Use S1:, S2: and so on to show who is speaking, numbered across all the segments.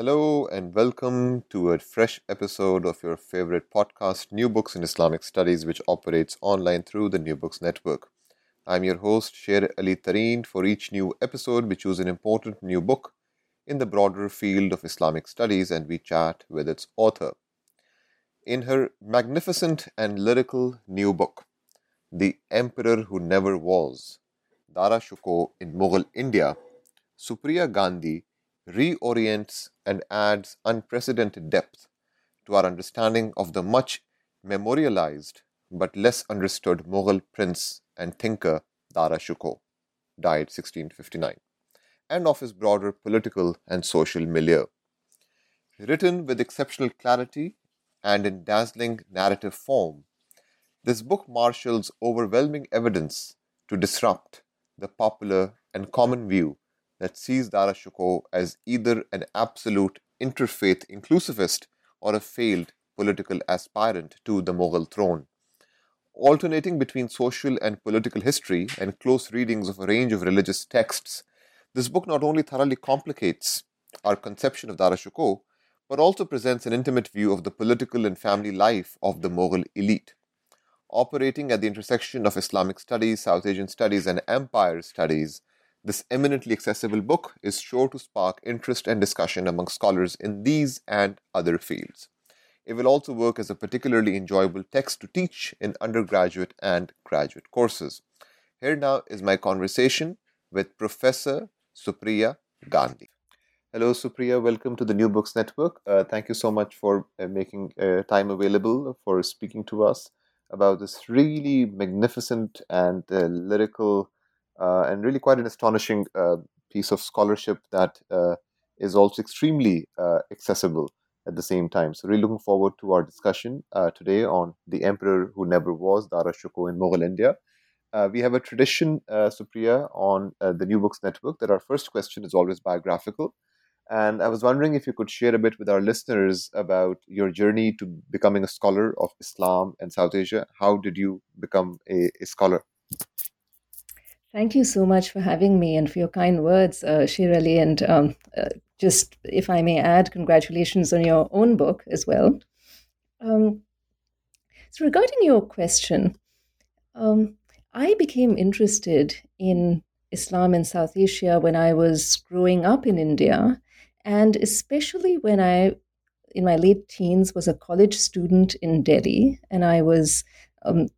S1: Hello and welcome to a fresh episode of your favorite podcast, New Books in Islamic Studies, which operates online through the New Books Network. I'm your host, Sher Ali Tareen. For each new episode, we choose an important new book in the broader field of Islamic studies and we chat with its author. In her magnificent and lyrical new book, The Emperor Who Never Was, Dara Shikoh in Mughal India, Supriya Gandhi reorients and adds unprecedented depth to our understanding of the much memorialized but less understood Mughal prince and thinker Dara Shikoh, died 1659, and of his broader political and social milieu. Written with exceptional clarity and in dazzling narrative form, this book marshals overwhelming evidence to disrupt the popular and common view that sees Dara Shikoh as either an absolute interfaith inclusivist or a failed political aspirant to the Mughal throne. Alternating between social and political history and close readings of a range of religious texts, this book not only thoroughly complicates our conception of Dara Shikoh, but also presents an intimate view of the political and family life of the Mughal elite. Operating at the intersection of Islamic studies, South Asian studies, and empire studies, this eminently accessible book is sure to spark interest and discussion among scholars in these and other fields. It will also work as a particularly enjoyable text to teach in undergraduate and graduate courses. Here now is my conversation with Professor Supriya Gandhi. Hello, Supriya. Welcome to the New Books Network. Uh, thank you so much for uh, making uh, time available for speaking to us about this really magnificent and uh, lyrical and really quite an astonishing uh, piece of scholarship that uh, is also extremely accessible at the same time. So, really looking forward to our discussion today on the emperor who never was, Dara Shikoh in Mughal India. Uh, we have a tradition, uh, Supriya, on uh, the New Books Network that our first question is always biographical. And I was wondering if you could share a bit with our listeners about your journey to becoming a scholar of Islam and South Asia. How did you become a, a scholar?
S2: Thank you so much for having me and for your kind words, uh, Sher Ali. And um, uh, just, if I may add, congratulations on your own book as well. Um, so, regarding your question, um, I became interested in Islam in South Asia when I was growing up in India, and especially when I, in my late teens, was a college student in Delhi, and I was, um,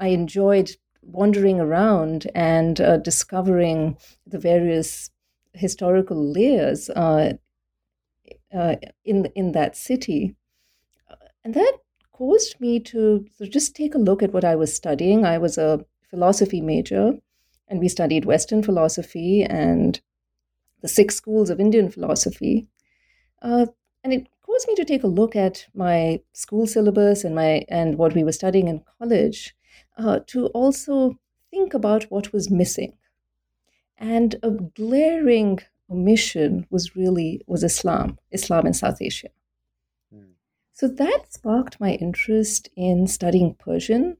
S2: I enjoyed wandering around and uh, discovering the various historical layers uh, uh, in in that city, and that caused me to just take a look at what I was studying. I was a philosophy major, and we studied Western philosophy and the six schools of Indian philosophy, uh, and it caused me to take a look at my school syllabus and my and what we were studying in college uh, to also think about what was missing. And a glaring omission was really was Islam, Islam in South Asia. Mm. So that sparked my interest in studying Persian,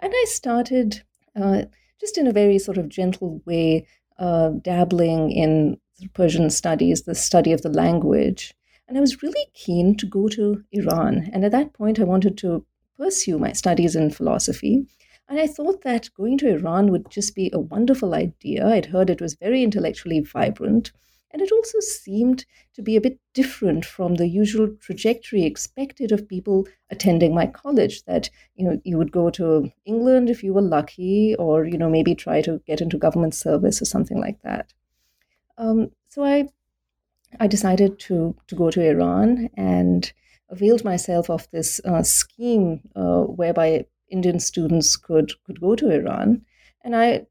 S2: and I started uh, just in a very sort of gentle way, uh, dabbling in Persian studies, the study of the language. And I was really keen to go to Iran. And at that point, I wanted to pursue my studies in philosophy. And I thought that going to Iran would just be a wonderful idea. I'd heard it was very intellectually vibrant. And it also seemed to be a bit different from the usual trajectory expected of people attending my college that, you know, you would go to England if you were lucky, or, you know, maybe try to get into government service or something like that. Um, so I I decided to to go to Iran and availed myself of this uh, scheme uh, whereby Indian students could could go to Iran, and I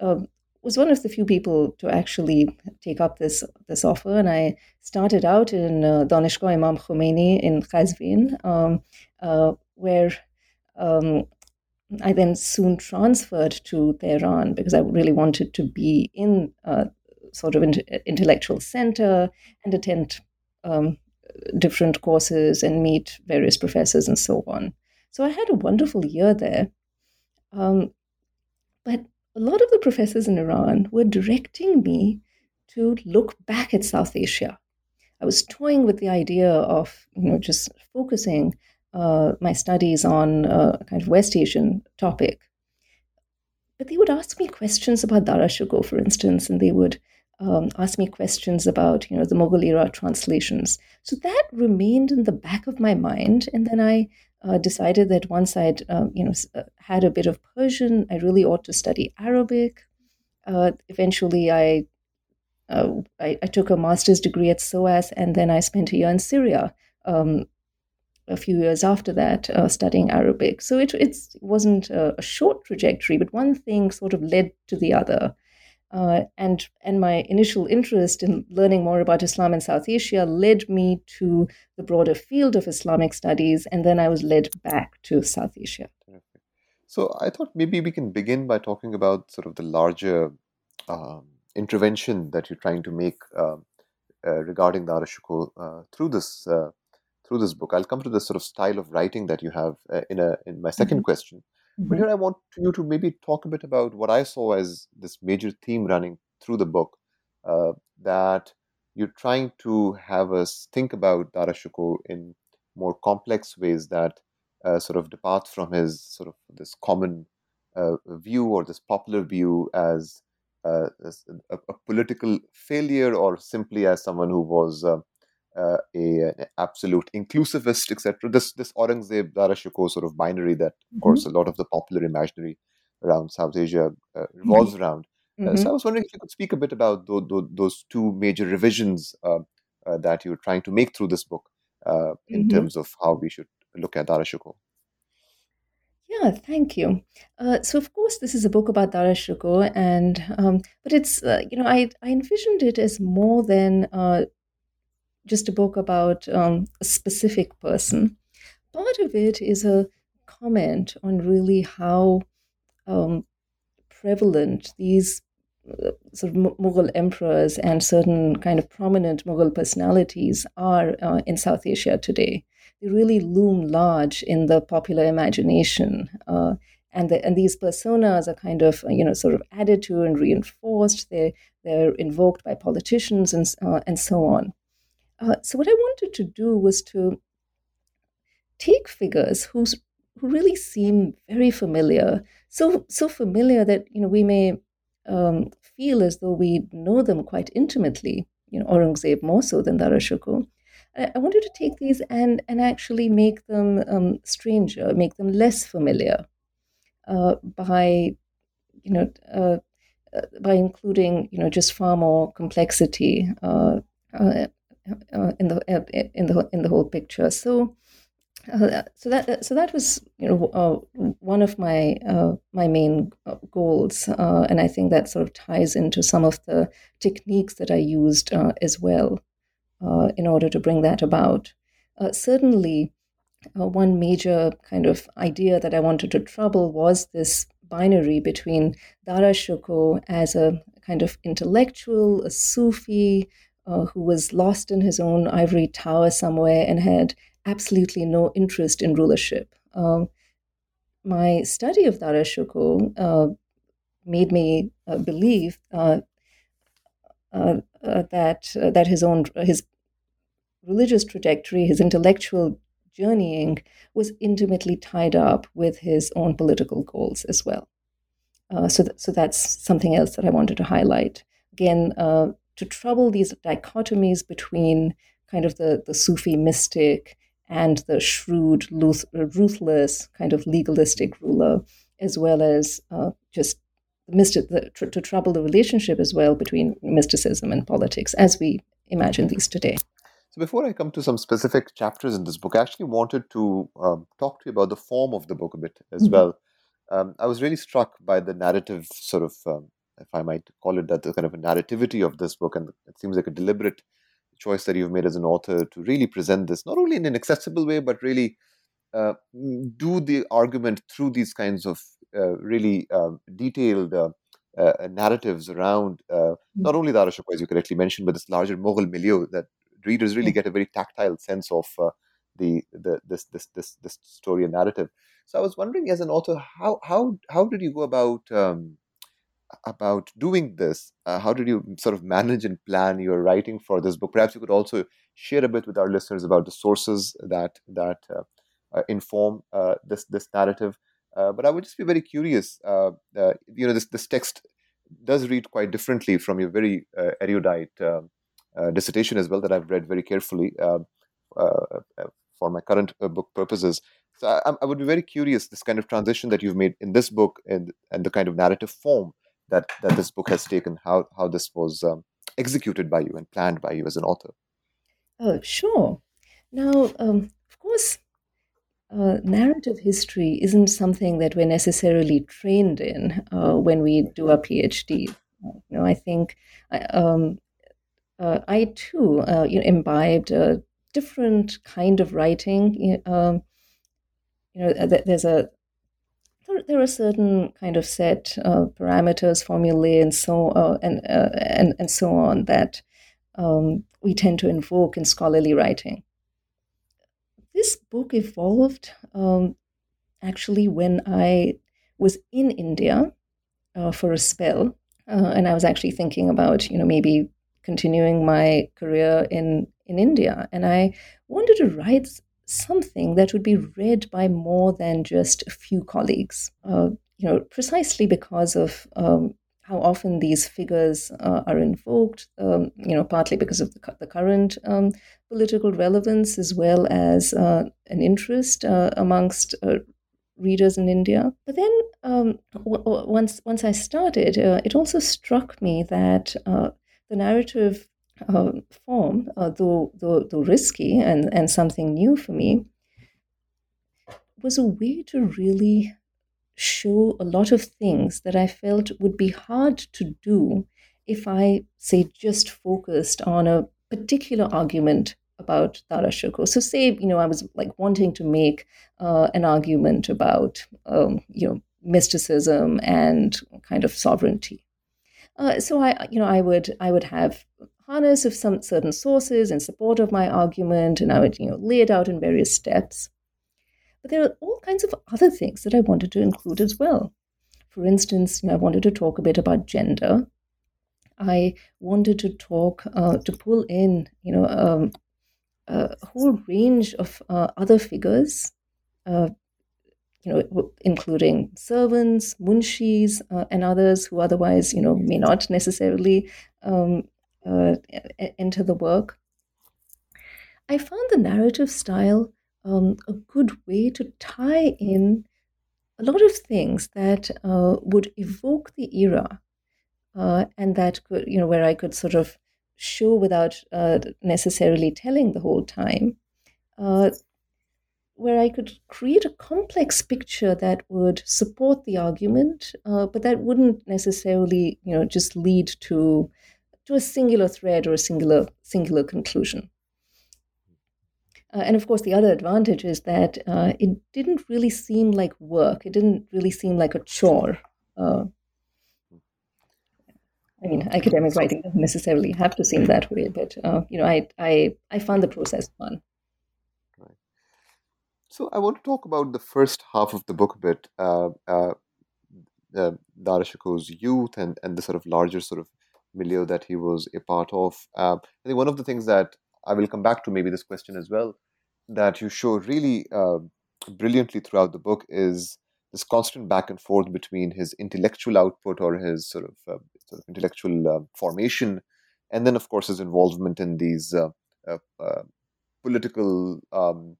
S2: uh, was one of the few people to actually take up this this offer. And I started out in uh, Imam Khomeini in Qazvin, um, uh, where um, I then soon transferred to Tehran because I really wanted to be in uh, sort of intellectual center and attend um, different courses and meet various professors and so on. So I had a wonderful year there. Um, but a lot of the professors in Iran were directing me to look back at South Asia. I was toying with the idea of, you know, just focusing uh, my studies on a kind of West Asian topic. But they would ask me questions about Dara Shikoh, for instance, and they would um, asked me questions about you know the Mughal era translations. So that remained in the back of my mind, and then I uh, decided that once I'd um, you know uh, had a bit of Persian, I really ought to study Arabic. Uh, eventually, I, uh, I, I took a master's degree at SOAS, and then I spent a year in Syria. Um, a few years after that, uh, studying Arabic. So it it wasn't a, a short trajectory, but one thing sort of led to the other. Uh, and and my initial interest in learning more about Islam in South Asia led me to the broader field of Islamic studies, and then I was led back to South Asia.
S1: So I thought maybe we can begin by talking about sort of the larger um, intervention that you're trying to make uh, uh, regarding the Shikoh uh, through this uh, through this book. I'll come to the sort of style of writing that you have uh, in a in my 2nd mm-hmm. question. Mm-hmm. But here I want you to maybe talk a bit about what I saw as this major theme running through the book uh, that you're trying to have us think about Dara Shikoh in more complex ways that uh, sort of depart from his sort of this common uh, view or this popular view as, uh, as a, a, political failure or simply as someone who was uh, a, an absolute inclusivist, etc. This this Aurangzeb Dara Shikoh sort of binary that, of mm-hmm. course, a lot of the popular imaginary around South Asia uh, revolves mm-hmm. around. Uh, mm-hmm. so I was wondering if you could speak a bit about those, those two major revisions uh, uh, that you're trying to make through this book uh, in mm-hmm. terms of how we should look at Dara Shikoh.
S2: Yeah, thank you. Uh, so, of course, this is a book about Dara Shikoh, and um, but it's uh, you know I I envisioned it as more than uh, just a book about um, a specific person. Part of it is a comment on really how um, prevalent these uh, sort of Mughal emperors and certain kind of prominent Mughal personalities are uh, in South Asia today. They really loom large in the popular imagination. Uh, and, the, and these personas are kind of you know sort of added to and reinforced. They they're invoked by politicians and uh, and so on. Uh, so what I wanted to do was to take figures who's who really seem very familiar, so so familiar that you know we may um, feel as though we know them quite intimately. You know, Aurangzeb more so than Dara Shikoh. I, wanted to take these and and actually make them um, stranger, make them less familiar uh, by you know uh, uh by including you know just far more complexity. Uh, uh uh, in the uh, in the in the whole picture. So. Uh, so that so that was you know uh, one of my uh, my main uh, goals, and I think that sort of ties into some of the techniques that I used as well in order to bring that about. certainly, one major kind of idea that I wanted to trouble was this binary between Dara Shikoh as a kind of intellectual, a Sufi, uh, who was lost in his own ivory tower somewhere and had absolutely no interest in rulership. Um, my study of Dara uh, made me uh, believe uh, uh, uh, that that his own his religious trajectory, his intellectual journeying, was intimately tied up with his own political goals as well. so, th- so that's something else that I wanted to highlight. Again, to trouble these dichotomies between kind of the, the Sufi mystic and the shrewd, ruthless, kind of legalistic ruler, as well as uh, just mystic, the, tr- to trouble the relationship as well between mysticism and politics as we imagine these today.
S1: So, before I come to some specific chapters in this book, I actually wanted to um, talk to you about the form of the book a bit as mm-hmm. well. Um, I was really struck by the narrative, sort of, um, if I might call it that, the kind of a narrativity of this book, and it seems like a deliberate choice that you've made as an author to really present this not only in an accessible way, but really uh, do the argument through these kinds of uh, really um, detailed uh, uh, narratives around mm. not only Dara Shikoh, as you correctly mentioned, but this larger Mughal milieu that readers really get a very tactile sense of the, the this this this this story and narrative. So I was wondering, as an author, how how how did you go about um, about doing this? Uh, how did you sort of manage and plan your writing for this book? Perhaps you could also share a bit with our listeners about the sources that that uh, uh, inform uh, this this narrative. Uh, but I would just be very curious. You know, this this text does read quite differently from your very erudite dissertation as well that I've read very carefully for my current book purposes. So I, I, would be very curious this kind of transition that you've made in this book and and the kind of narrative form that that this book has taken how how this was um, executed by you and planned by you as an author
S2: oh sure now um, of course uh, narrative history isn't something that we're necessarily trained in uh, when we do our PhD. You know, I think um, uh, I too uh, you know, imbibed a different kind of writing. Um, you know, there's a there are certain kind of set uh, parameters, formulae, and so uh, and, uh, and and so on that um, we tend to invoke in scholarly writing. This book evolved um, actually when I was in India uh, for a spell, uh, and I was actually thinking about you know maybe continuing my career in in India, and I wanted to write something that would be read by more than just a few colleagues. Uh, you know, precisely because of um, how often these figures uh, are invoked. Um, you know, partly because of the, the current um, political relevance as well as uh, an interest uh, amongst uh, readers in India. But then um, w- w- once once I started, uh, it also struck me that the narrative uh, form, uh, though, though, though risky and, and something new for me, was a way to really show a lot of things that I felt would be hard to do if I, say, just focused on a particular argument about Dara Shikoh. So, say, you know, I was like wanting to make uh, an argument about, um, you know, mysticism and kind of sovereignty. Uh, so I, you know, I would I would have harness of some certain sources in support of my argument, and I would, you know, lay it out in various steps. But there are all kinds of other things that I wanted to include as well. For instance, you know, I wanted to talk a bit about gender. I wanted to talk uh, to pull in, you know, um, a whole range of uh, other figures, uh, you know, including servants, munshis, uh, and others who otherwise, you know, may not necessarily um, uh, into the work. I found the narrative style um, a good way to tie in a lot of things that uh, would evoke the era uh, and that could, you know, where I could sort of show without uh, necessarily telling the whole time, uh, where I could create a complex picture that would support the argument, uh, but that wouldn't necessarily, you know, just lead to to a singular thread or a singular singular conclusion. Uh, and of course, the other advantage is that uh, it didn't really seem like work. It didn't really seem like a chore. Uh, I mean, academic writing doesn't necessarily have to seem that way, but uh, you know, I, I I found the process fun.
S1: Right. So I want to talk about the first half of the book a bit. Uh, uh, Dara Shikoh's youth and and the sort of larger sort of milieu that he was a part of. Uh, I think one of the things that I will come back to maybe this question as well that you show really uh, brilliantly throughout the book is this constant back and forth between his intellectual output or his sort of, uh, sort of intellectual uh, formation and then of course his involvement in these uh, uh, political um,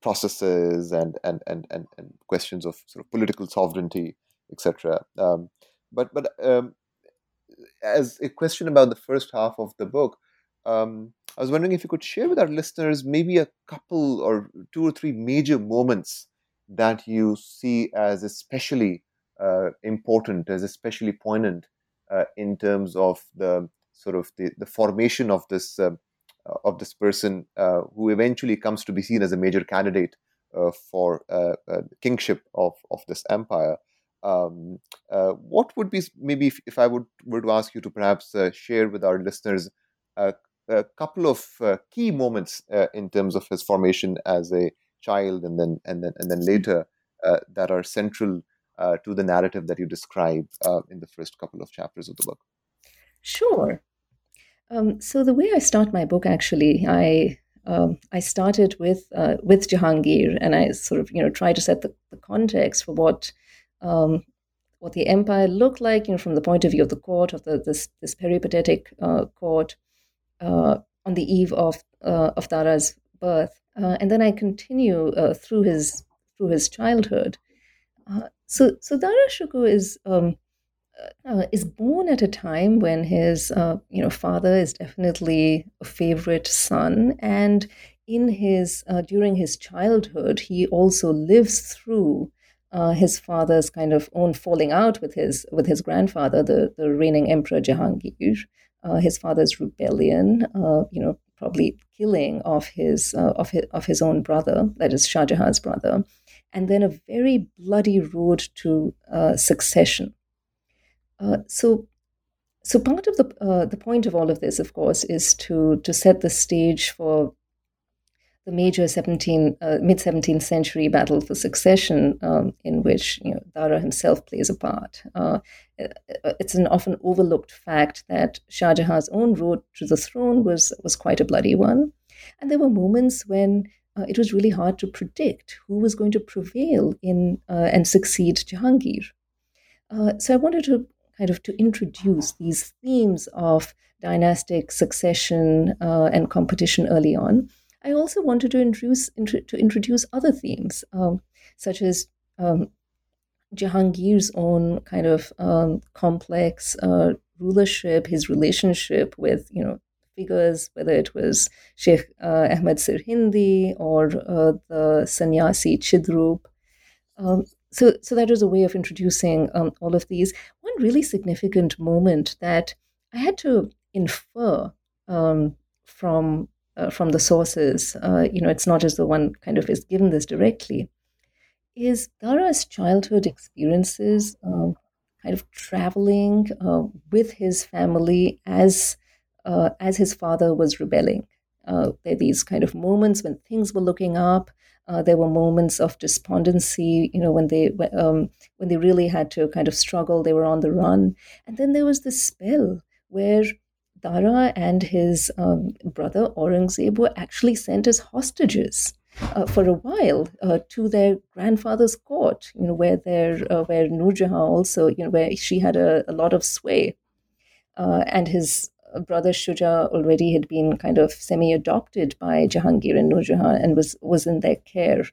S1: processes and, and and and and questions of sort of political sovereignty, etc. Um, but but um, as a question about the first half of the book, um, I was wondering if you could share with our listeners maybe a couple or two or three major moments that you see as especially uh, important, as especially poignant uh, in terms of the sort of the, the formation of this uh, of this person uh, who eventually comes to be seen as a major candidate uh, for uh, kingship of, of this empire. Um, what would be maybe if, if, I would were to ask you to perhaps share with our listeners a couple of key moments in terms of his formation as a child and then and then and then later uh, that are central uh, to the narrative that you describe uh, in the first couple of chapters of the book.
S2: Sure. Um, so the way i start my book actually i um, I started with uh, with Jahangir, and I sort of you know try to set the, the context for what um, what the empire looked like, you know, from the point of view of the court of the this this peripatetic uh, court uh, on the eve of of Dara's birth, uh, and then I continue uh, through his through his childhood. Uh, so so Dara Shukoh is um, uh, is born at a time when his uh, you know father is definitely a favorite son, and in his uh, during his childhood he also lives through. His father's kind of own falling out with his with his grandfather, the, the reigning emperor Jahangir, his father's rebellion, you know, probably killing of his, uh, of his of his own brother, that is Shah Jahan's brother, and then a very bloody road to uh, succession. Uh, so, so part of the uh, the point of all of this, of course, is to to set the stage for the major 17, uh, mid 17th century battle for succession, um, in which you know, Dara himself plays a part. Uh, uh, it's an often overlooked fact that Shah Jahan's own road to the throne was, was quite a bloody one. And there were moments when uh, it was really hard to predict who was going to prevail in uh, and succeed Jahangir. Uh, so I wanted to kind of to introduce these themes of dynastic succession and competition early on I also wanted to introduce to introduce other themes, um, such as um, Jahangir's own kind of um, complex uh, rulership, his relationship with you know figures, whether it was Sheikh uh, Ahmed Sirhindi or uh, the sannyasi Chidrup. Um, so, so that was a way of introducing um, all of these. One really significant moment that I had to infer um, from uh, from the sources, uh, you know, it's not as though one kind of is given this directly, is Dara's childhood experiences um, kind of traveling uh, with his family as uh, as his father was rebelling. Uh, there are these kind of moments when things were looking up. Uh, there were moments of despondency, you know, when they um, when they really had to kind of struggle. They were on the run, and then there was this spell where Dara and his um, brother Aurangzeb were actually sent as hostages uh, for a while uh, to their grandfather's court, you know, where their uh, where Nurjahan also, you know, where she had a, a lot of sway, uh, and his brother Shuja already had been kind of semi-adopted by Jahangir and Nurjahan and was was in their care,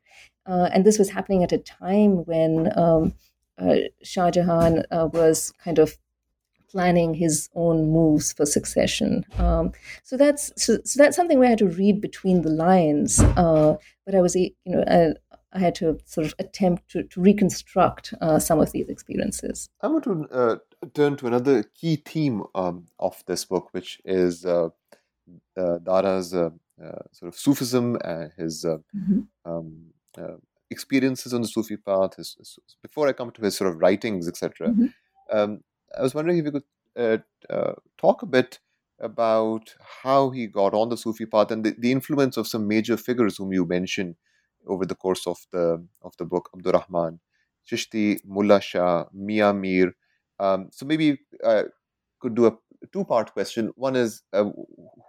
S2: uh, and this was happening at a time when. Um, uh, Shah Jahan was kind of planning his own moves for succession. Um, so that's so, so, that's something where I had to read between the lines. Uh, but I was, you know, I, I, had to sort of attempt to, to reconstruct uh, some of these experiences.
S1: I want to uh, turn to another key theme um, of this book, which is uh, uh, Dara's uh, sort of Sufism and his mm-hmm. um, experiences on the Sufi path. His, his, before I come to his sort of writings, etc. Mm-hmm. Um, I was wondering if you could uh, uh, talk a bit about how he got on the Sufi path and the, the influence of some major figures whom you mentioned over the course of the of the book, Abdur Rahman, Chishti, Mullah Shah, Mian Mir. Um, so maybe uh, could do a two part question. One is uh,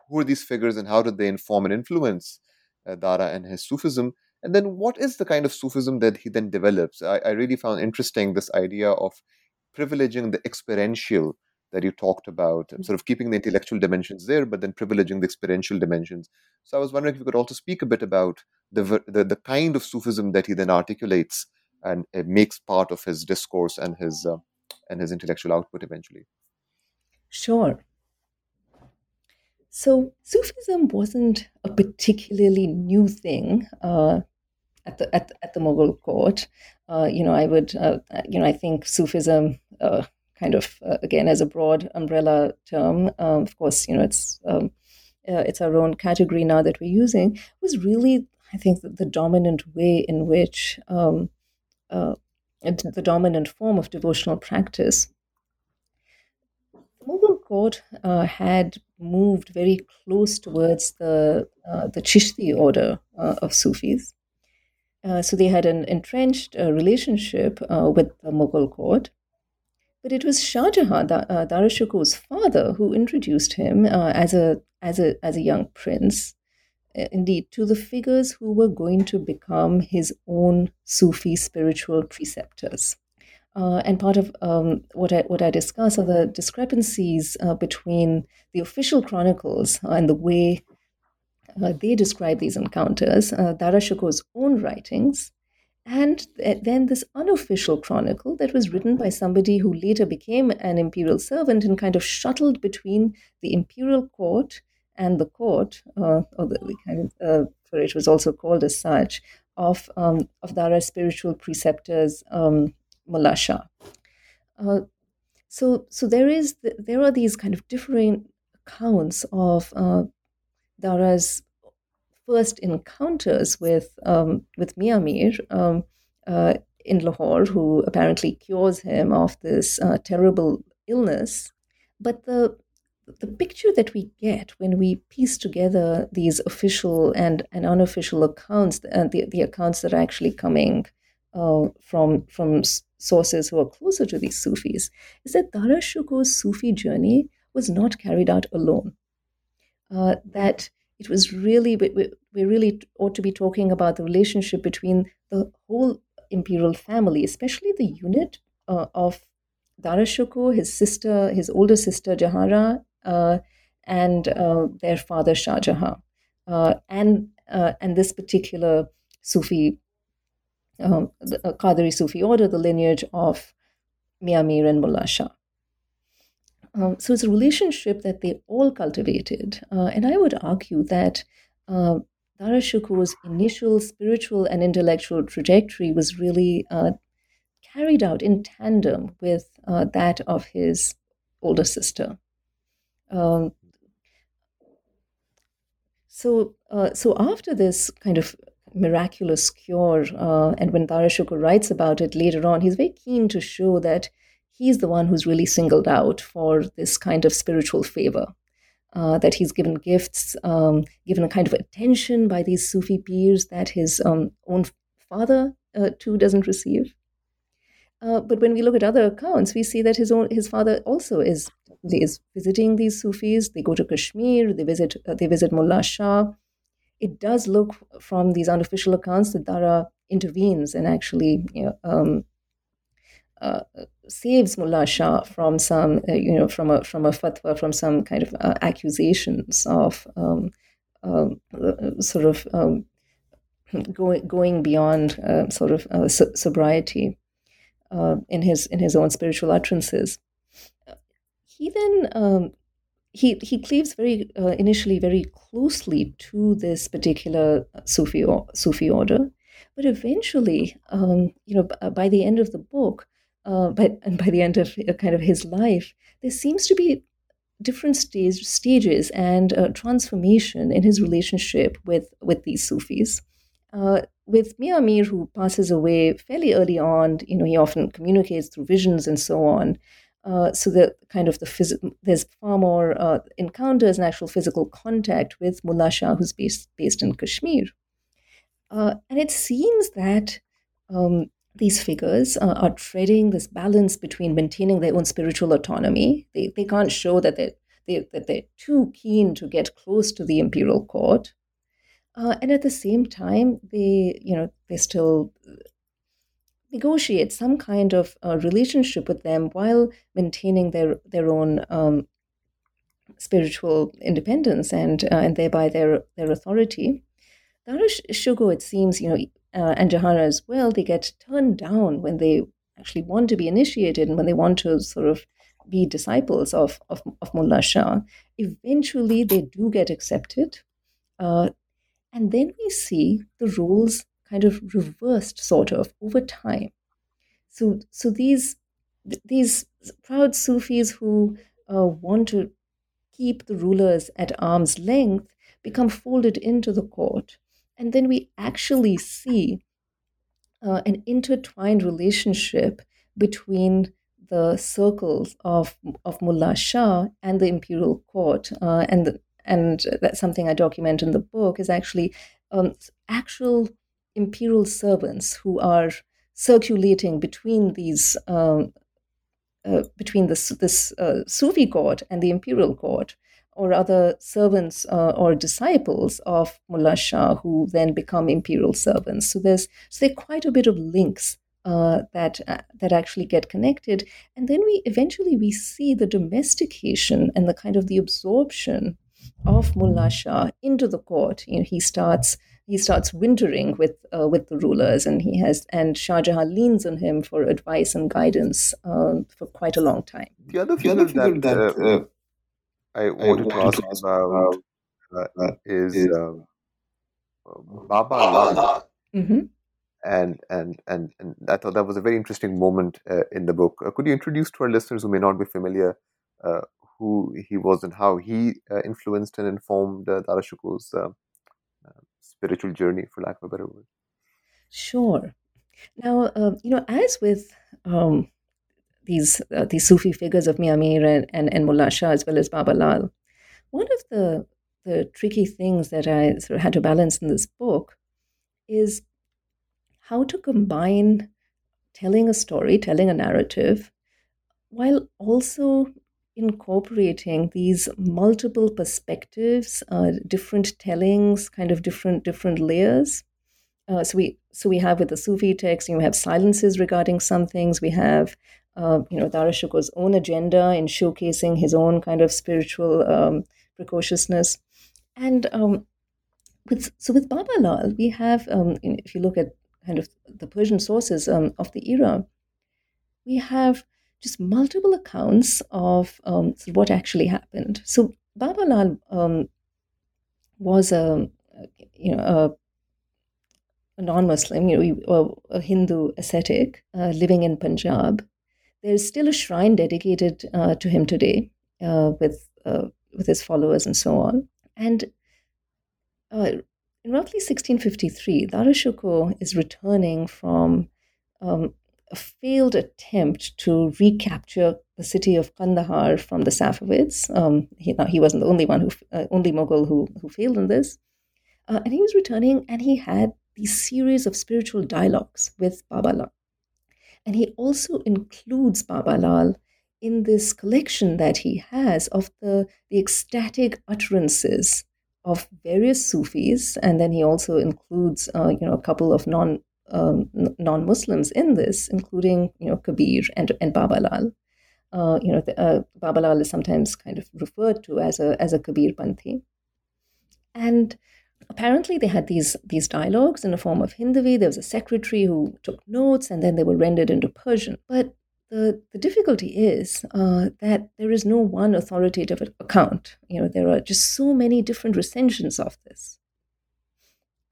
S1: who are these figures and how did they inform and influence uh, Dara and his Sufism? And then what is the kind of Sufism that he then develops? I, I really found interesting this idea of privileging the experiential that you talked about, mm-hmm. sort of keeping the intellectual dimensions there, but then privileging the experiential dimensions. So I was wondering if you could also speak a bit about the the, the kind of Sufism that he then articulates and it makes part of his discourse and his uh, and his intellectual output eventually.
S2: Sure. So Sufism wasn't a particularly new thing uh, at the at, at the Mughal court. Uh, you know, I would uh, you know I think Sufism uh, kind of uh, again as a broad umbrella term. Um, of course, you know it's um, uh, it's our own category now that we're using. Was really I think the, the dominant way in which um, the dominant form of devotional practice The Mughal court uh, had moved very close towards the uh, the Chishti order uh, of Sufis. Uh, so they had an entrenched uh, relationship uh, with the Mughal court. But it was Shah Jahan, da- Dara Shukoh's father, who introduced him as a as a as a young prince, indeed, to the figures who were going to become his own Sufi spiritual preceptors. Uh, and part of um, what I what I discuss are the discrepancies uh, between the official chronicles and the way uh, they describe these encounters, uh, Dara Shukoh's own writings, and th- then this unofficial chronicle that was written by somebody who later became an imperial servant and kind of shuttled between the imperial court and the court, uh, or the, the kind of, uh, for it was also called as such, of um, of Dara's spiritual preceptors. Um, Mullah Shah. Uh, so, so there is there are these kind of differing accounts of uh, Dara's first encounters with um, with Mian Mir um, uh, in Lahore, who apparently cures him of this uh, terrible illness. But the the picture that we get when we piece together these official and, and unofficial accounts, uh, the, the accounts that are actually coming uh, from from sources who are closer to these Sufis, is that Dara Shukoh's Sufi journey was not carried out alone. Uh, that it was really we, we really ought to be talking about the relationship between the whole imperial family, especially the unit uh, of Dara Shukoh, his sister, his older sister Jahanara, uh, and uh, their father Shah Jahan, uh, and uh, and this particular Sufi um, the Qadri Sufi order, the lineage of Mian Mir and Mullah Shah. Um, so it's a relationship that they all cultivated. Uh, and I would argue that uh, Dara Shukoh's initial spiritual and intellectual trajectory was really uh, carried out in tandem with uh, that of his older sister. Um, so, uh, so after this kind of miraculous cure. Uh, and when Dara Shukoh writes about it later on, he's very keen to show that he's the one who's really singled out for this kind of spiritual favor. Uh, that he's given gifts, um, given a kind of attention by these Sufi peers that his um, own father uh, too doesn't receive. Uh, but when we look at other accounts, we see that his own his father also is is visiting these Sufis. They go to Kashmir. They visit uh, they visit Mullah Shah it does look from these unofficial accounts that Dara intervenes and actually you know, um, uh, saves Mullah Shah from some, uh, you know, from a from a fatwa, from some kind of uh, accusations of um, um sort of um, going going beyond uh, sort of uh, sobriety uh, in his in his own spiritual utterances. He then um, he he cleaves very uh, initially very closely to this particular Sufi Sufi order, but eventually, um, you know, b- by the end of the book, uh, and by the end of uh, kind of his life, there seems to be different stage, stages and uh, transformation in his relationship with with these Sufis. Uh, with Mian Mir, who passes away fairly early on, you know, he often communicates through visions and so on. Uh, so the kind of the phys- there's far more uh, encounters and actual physical contact with Mullah Shah, who's based based in Kashmir, and it seems that um, these figures uh, are treading this balance between maintaining their own spiritual autonomy. They they can't show that they they that they're too keen to get close to the imperial court, uh, and at the same time they you know they still negotiate some kind of uh, relationship with them while maintaining their their own um, spiritual independence and uh, and thereby their their authority. Dara Shikoh, it seems, you know, uh, and Jahanara as well, they get turned down when they actually want to be initiated and when they want to sort of be disciples of, of, of Mullah Shah. Eventually, they do get accepted. Uh, and then we see the roles kind of reversed, sort of, over time. So, so these, these proud Sufis who uh, want to keep the rulers at arm's length become folded into the court. And then we actually see uh, an intertwined relationship between the circles of, of Mullah Shah and the imperial court. Uh, and, and that's something I document in the book is actually um, actual imperial servants who are circulating between these um, uh, between this, this uh, Sufi court and the imperial court, or other servants uh, or disciples of Mullah Shah who then become imperial servants. So there's so there are quite a bit of links uh, that uh, that actually get connected, and then we eventually we see the domestication and the kind of the absorption of Mullah Shah into the court. You know, he starts he starts wintering with uh, with the rulers, and he has and Shah Jahan leans on him for advice and guidance uh, for quite a long time.
S1: The other figure, the that, that uh, I wanted, I to ask about uh, is, is um, Baba Lal. Mm-hmm. And, and and and I thought that was a very interesting moment uh, in the book. Uh, could you introduce to our listeners who may not be familiar uh, who he was and how he uh, influenced and informed uh, Dara Shikoh's uh, spiritual journey, for lack of a better word?
S2: Sure. Now, you know, as with um, these uh, these Sufi figures of Mian Mir and, and, and Mullah Shah as well as Baba Lal. One of the the tricky things that I sort of had to balance in this book is how to combine telling a story, telling a narrative, while also incorporating these multiple perspectives, uh, different tellings, kind of different different layers. Uh, so we so we have with the Sufi text, you know, we have silences regarding some things. We have uh, you know, Dara Shikoh's own agenda in showcasing his own kind of spiritual um, precociousness. And um, with, so with Baba Lal, we have, um, if you look at kind of the Persian sources um, of the era, we have just multiple accounts of um, what actually happened. So Baba Lal um, was a, you know, a a non-Muslim, you know, a Hindu ascetic uh, living in Punjab, there's still a shrine dedicated uh, to him today uh, with, uh, with his followers and so on. And uh, in roughly 1653, Dara Shikoh is returning from um, a failed attempt to recapture the city of Kandahar from the Safavids. Um, he, he wasn't the only one who, uh, only Mughal who, who failed in this. Uh, and he was returning and he had these series of spiritual dialogues with Baba Lal. And he also includes Baba Lal in this collection that he has of the, the ecstatic utterances of various Sufis, and then he also includes, uh, you know, a couple of non um, non-Muslims in this, including, you know, Kabir and and Baba Lal. Uh, you know, the, uh, Baba Lal is sometimes kind of referred to as a as a Kabir Panthi, and apparently they had these these dialogues in the form of Hindavi. There was a secretary who took notes, and then they were rendered into Persian. But the, the difficulty is uh, that there is no one authoritative account. You know, there are just so many different recensions of this.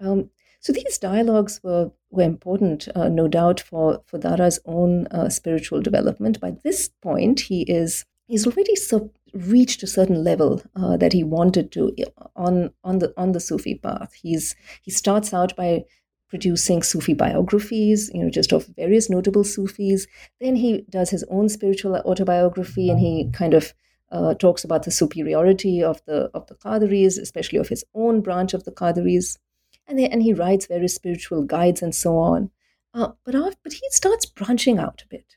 S2: Um, so these dialogues were were important, uh, no doubt, for for Dara's own uh, spiritual development. By this point, he is he's already so reached a certain level uh, that he wanted to on on the on the Sufi path. He's he starts out by producing Sufi biographies, you know, just of various notable Sufis. Then he does his own spiritual autobiography, and he kind of uh, talks about the superiority of the of the Qadiris, especially of his own branch of the Qadiris, and then, and he writes various spiritual guides and so on. Uh, but but he starts branching out a bit.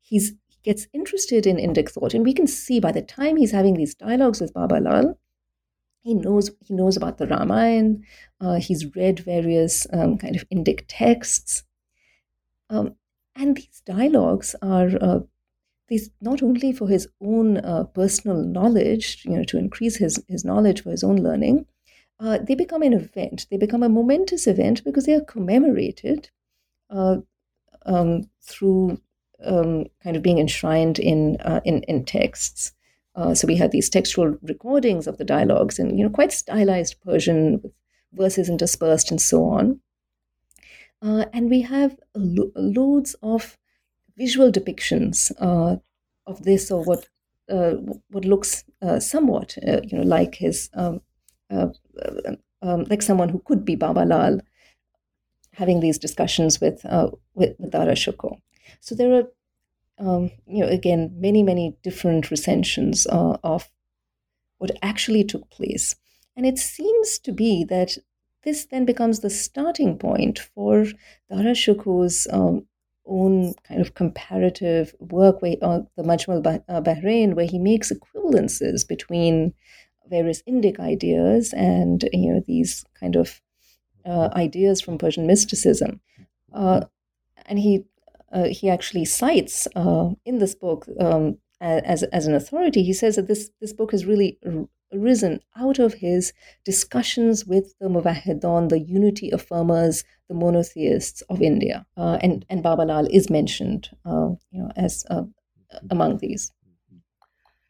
S2: He's gets interested in Indic thought. And we can see by the time he's having these dialogues with Baba Lal, he knows he knows about the Ramayana. Uh, he's read various um, kind of Indic texts, um, and these dialogues are uh, these not only for his own uh, personal knowledge, you know, to increase his, his knowledge for his own learning, uh, they become an event. They become a momentous event because they are commemorated uh, um, through um, kind of being enshrined in uh, in, in texts. Uh, so we have these textual recordings of the dialogues in you know quite stylized Persian with verses interspersed and so on. Uh, and we have lo- loads of visual depictions uh, of this or what uh, what looks uh, somewhat uh, you know like his um, uh, um, like someone who could be Baba Lal having these discussions with with, with Dara. So there are um, you know again many many different recensions of what actually took place. And it seems to be that this then becomes the starting point for Dara Shikoh's um, own kind of comparative work, where, uh, the Majmal uh, Bahrain, where he makes equivalences between various Indic ideas and you know these kind of uh, ideas from Persian mysticism, uh, and he uh, he actually cites uh, in this book um, as as an authority. He says that this this book has really arisen out of his discussions with the Muwahhidun, the unity affirmers, the monotheists of India. Uh, and, and Baba Lal is mentioned uh, you know, as uh, among these.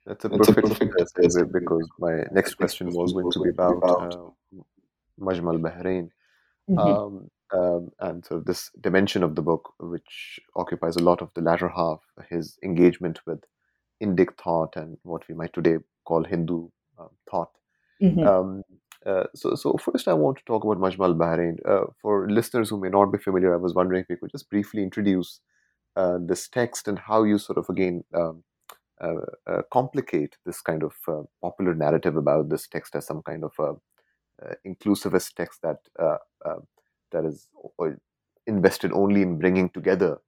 S1: That's a perfect, segue because my next question was going to be about uh, Majmal Bahrain. Mm-hmm. Um, um, and so this dimension of the book, which occupies a lot of the latter half, his engagement with Indic thought and what we might today call Hindu um, thought. Mm-hmm. Um, uh, so, so first, I want to talk about Majmal Bahrain. Uh, for listeners who may not be familiar, I was wondering if you could just briefly introduce uh, this text and how you sort of again um, uh, uh, complicate this kind of uh, popular narrative about this text as some kind of inclusivist text that that is invested only in bringing together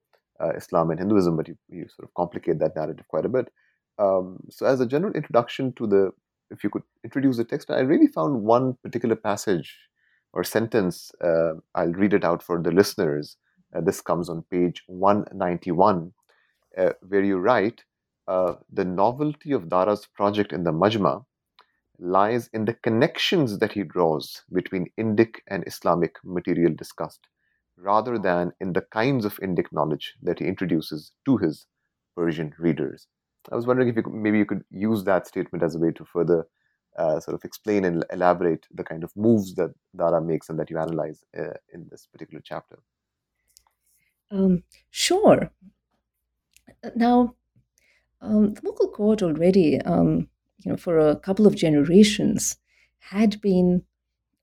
S1: Islam and Hinduism, but you, you sort of complicate that narrative quite a bit. Um, so, as a general introduction to the if you could introduce the text. I really found one particular passage or sentence. Uh, I'll read it out for the listeners. Uh, this comes on page 191, uh, where you write uh, The novelty of Dara's project in the Majma lies in the connections that he draws between Indic and Islamic material discussed, rather than in the kinds of Indic knowledge that he introduces to his Persian readers. I was wondering if you could, maybe you could use that statement as a way to further uh, sort of explain and elaborate the kind of moves that Dara makes and that you analyze uh, in this particular chapter.
S2: Um, sure. Now, um, the Mughal court already, um, you know, for a couple of generations, had been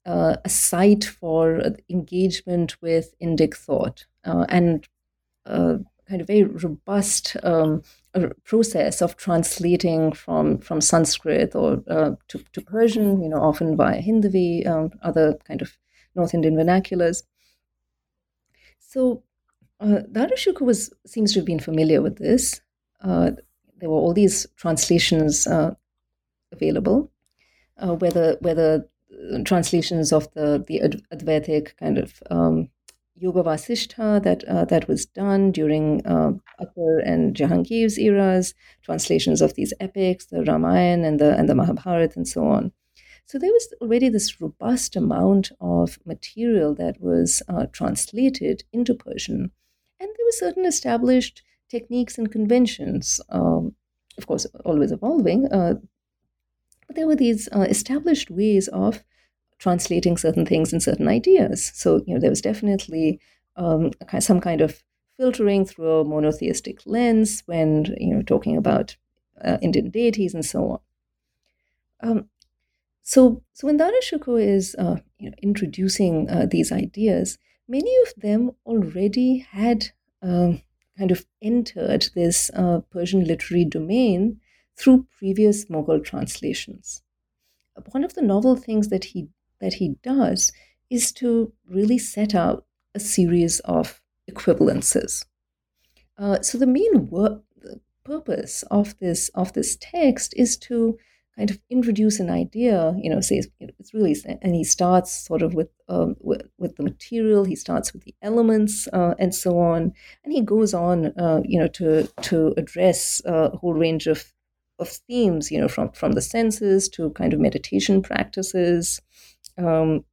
S2: uh, a site for engagement with Indic thought uh, and uh, kind of very robust um, process of translating from from Sanskrit or uh, to, to Persian, you know, often via Hindavi, um, other kind of North Indian vernaculars. So uh, Dara was seems to have been familiar with this. Uh, there were all these translations uh, available, uh, whether whether uh, translations of the the Advaitic kind of um, Yoga Vasishtha that uh, that was done during uh, Akbar and Jahangir's eras, translations of these epics, the Ramayana and the and the Mahabharata and so on. So there was already this robust amount of material that was uh, translated into Persian, and there were certain established techniques and conventions, um, of course, always evolving. But there were these uh, established ways of translating certain things and certain ideas. So, you know, there was definitely um, some kind of filtering through a monotheistic lens when, you know, talking about uh, Indian deities and so on. Um, so, so when Dara Shikoh is uh, you know, introducing uh, these ideas, many of them already had um, kind of entered this uh, Persian literary domain through previous Mughal translations. One of the novel things that he that he does is to really set out a series of equivalences. Uh, so the main work, the purpose of this of this text is to kind of introduce an idea, you know, says it's really, and he starts sort of with um, with, with, the material, he starts with the elements, uh, and so on, and he goes on, uh, you know, to to address uh, a whole range of of themes, you know, from from the senses to kind of meditation practices, um,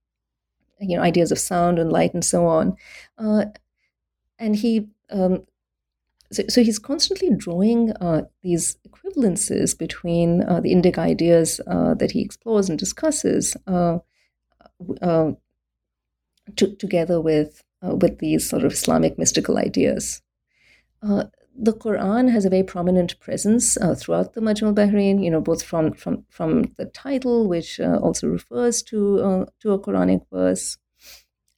S2: you know, ideas of sound and light and so on, uh, and he um, so, so he's constantly drawing uh, these equivalences between uh, the Indic ideas uh, that he explores and discusses uh, uh, to, together with with these sort of Islamic mystical ideas. The Quran has a very prominent presence throughout the Majmal Bahrain, you know, both from, from, from the title, which also refers to, to a Quranic verse,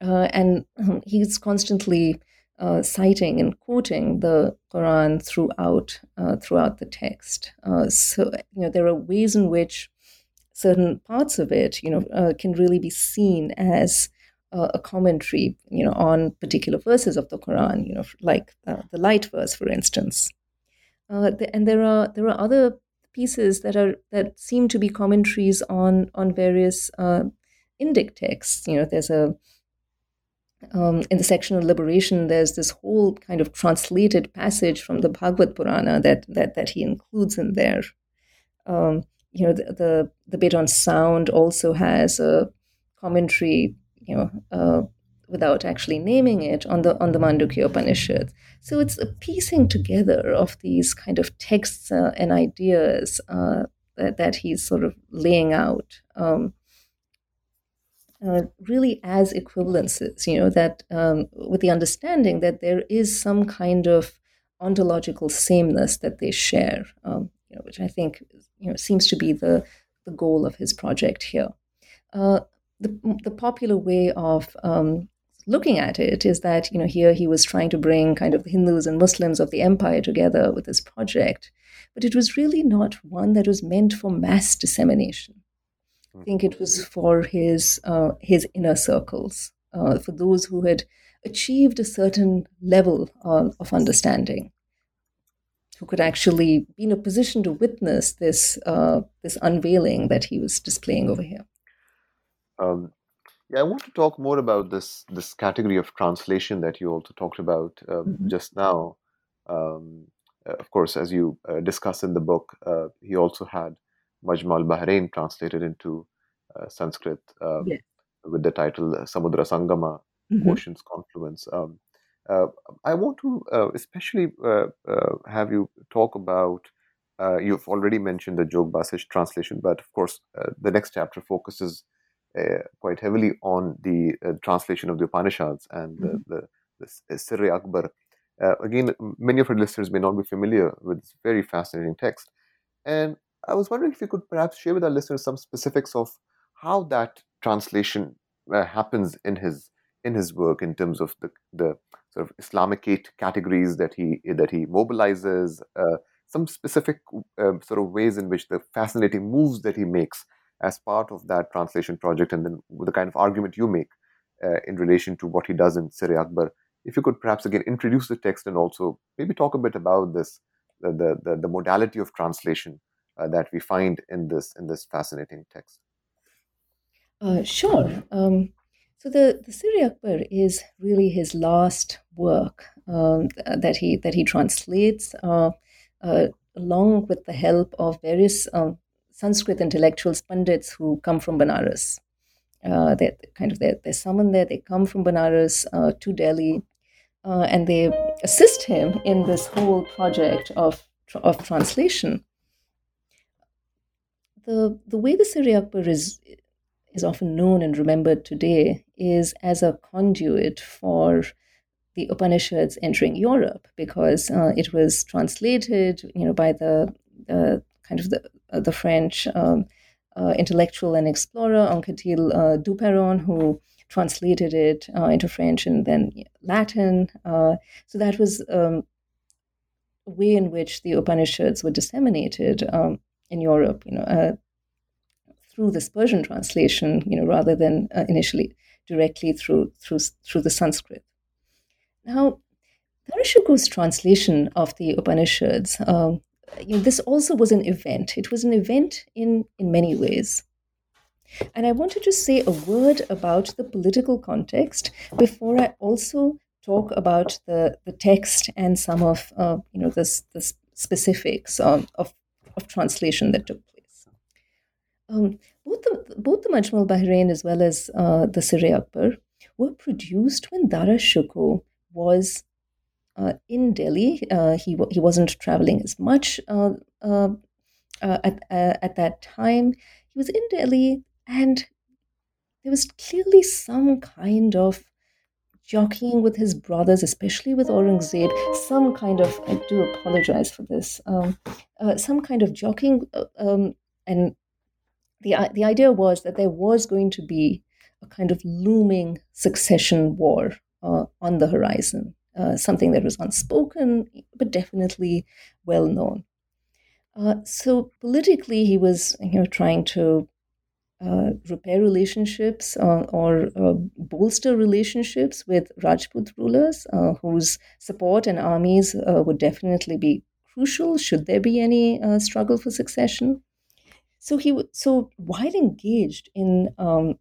S2: and um, he's constantly uh, citing and quoting the Quran throughout uh, throughout the text. Uh, so you know there are ways in which certain parts of it, you know, uh, can really be seen as uh, a commentary, you know, on particular verses of the Quran. You know, like uh, the light verse, for instance. The, and there are there are other pieces that are that seem to be commentaries on on various Indic texts. You know, there's a um, in the section of liberation, there's this whole kind of translated passage from the Bhagavata Purana that that, that he includes in there. Um, you know, the, the, the bit on sound also has a commentary, you know, uh, without actually naming it on the on the Mandukya Upanishad. So it's a piecing together of these kind of texts uh, and ideas uh, that, that he's sort of laying out. Um, uh, really as equivalences, you know, that um, with the understanding that there is some kind of ontological sameness that they share, um, you know, which I think you know seems to be the the goal of his project here. Uh, the the popular way of um, looking at it is that you know here he was trying to bring kind of Hindus and Muslims of the empire together with this project, but it was really not one that was meant for mass dissemination. I think it was for his uh, his inner circles, uh, for those who had achieved a certain level uh, of understanding, who could actually be in a position to witness this uh, this unveiling that he was displaying over here.
S1: Um, yeah, I want to talk more about this this category of translation that you also talked about um, mm-hmm. just now. Um, of course, as you uh, discuss in the book, uh, he also had Majmu al-Bahrain translated into uh, Sanskrit um, yeah. with the title uh, Samudra Sangama, mm-hmm. Ocean's Confluence. Um, uh, I want to especially have you talk about. you've already mentioned the Jog Vasisht translation, but of course, the next chapter focuses uh, quite heavily on the uh, translation of the Upanishads and mm-hmm. the, the, the Sirr-i Akbar. Uh, again, many of our listeners may not be familiar with this very fascinating text. And I was wondering if you could perhaps share with our listeners some specifics of how that translation uh, happens in his in his work in terms of the the sort of Islamicate categories that he that he mobilizes, uh, some specific uh, sort of ways in which the fascinating moves that he makes as part of that translation project, and then the kind of argument you make uh, in relation to what he does in Sirr-i Akbar. If you could perhaps again introduce the text and also maybe talk a bit about this the the, the modality of translation uh, that we find in this in this fascinating text.
S2: Uh, sure. Um, so the the Sirr-i Akbar is really his last work um, that he that he translates uh, uh, along with the help of various um, Sanskrit intellectuals, pundits who come from Benares. Uh, they're kind of they're, they're summoned there. They come from Benares uh, to Delhi, uh, and they assist him in this whole project of of translation the the way the Sirr-i Akbar is is often known and remembered today is as a conduit for the Upanishads entering Europe because uh, it was translated, you know, by the kind of the the French um, uh, intellectual and explorer Anquetil uh, Duperron, who translated it uh, into French and then Latin. Uh, so that was um, a way in which the Upanishads were disseminated um, in Europe, you know, uh, through this Persian translation, you know, rather than uh, initially directly through through through the Sanskrit. Now, Dara translation of the Upanishads um, you know, this also was an event. It was an event in, in many ways. And I want to just say a word about the political context before I also talk about the, the text and some of uh, you know the, the specifics of, of, of translation that took place. Um, both the both the Majmu al-Bahrain as well as uh, the Sir Akbar were produced when Dara Shikoh was in Delhi. Uh, he he wasn't traveling as much uh, uh, uh, at at that time. He was in Delhi, and there was clearly some kind of jockeying with his brothers, especially with Aurangzeb, some kind of, I do apologize for this, um, uh, some kind of jockeying. Uh, um, and the, the idea was that there was going to be a kind of looming succession war uh, on the horizon, uh, something that was unspoken, but definitely well known. Uh, so politically, he was you know trying to uh, repair relationships uh, or uh, bolster relationships with Rajput rulers whose support and armies would definitely be crucial should there be any struggle for succession. So he so while engaged in um,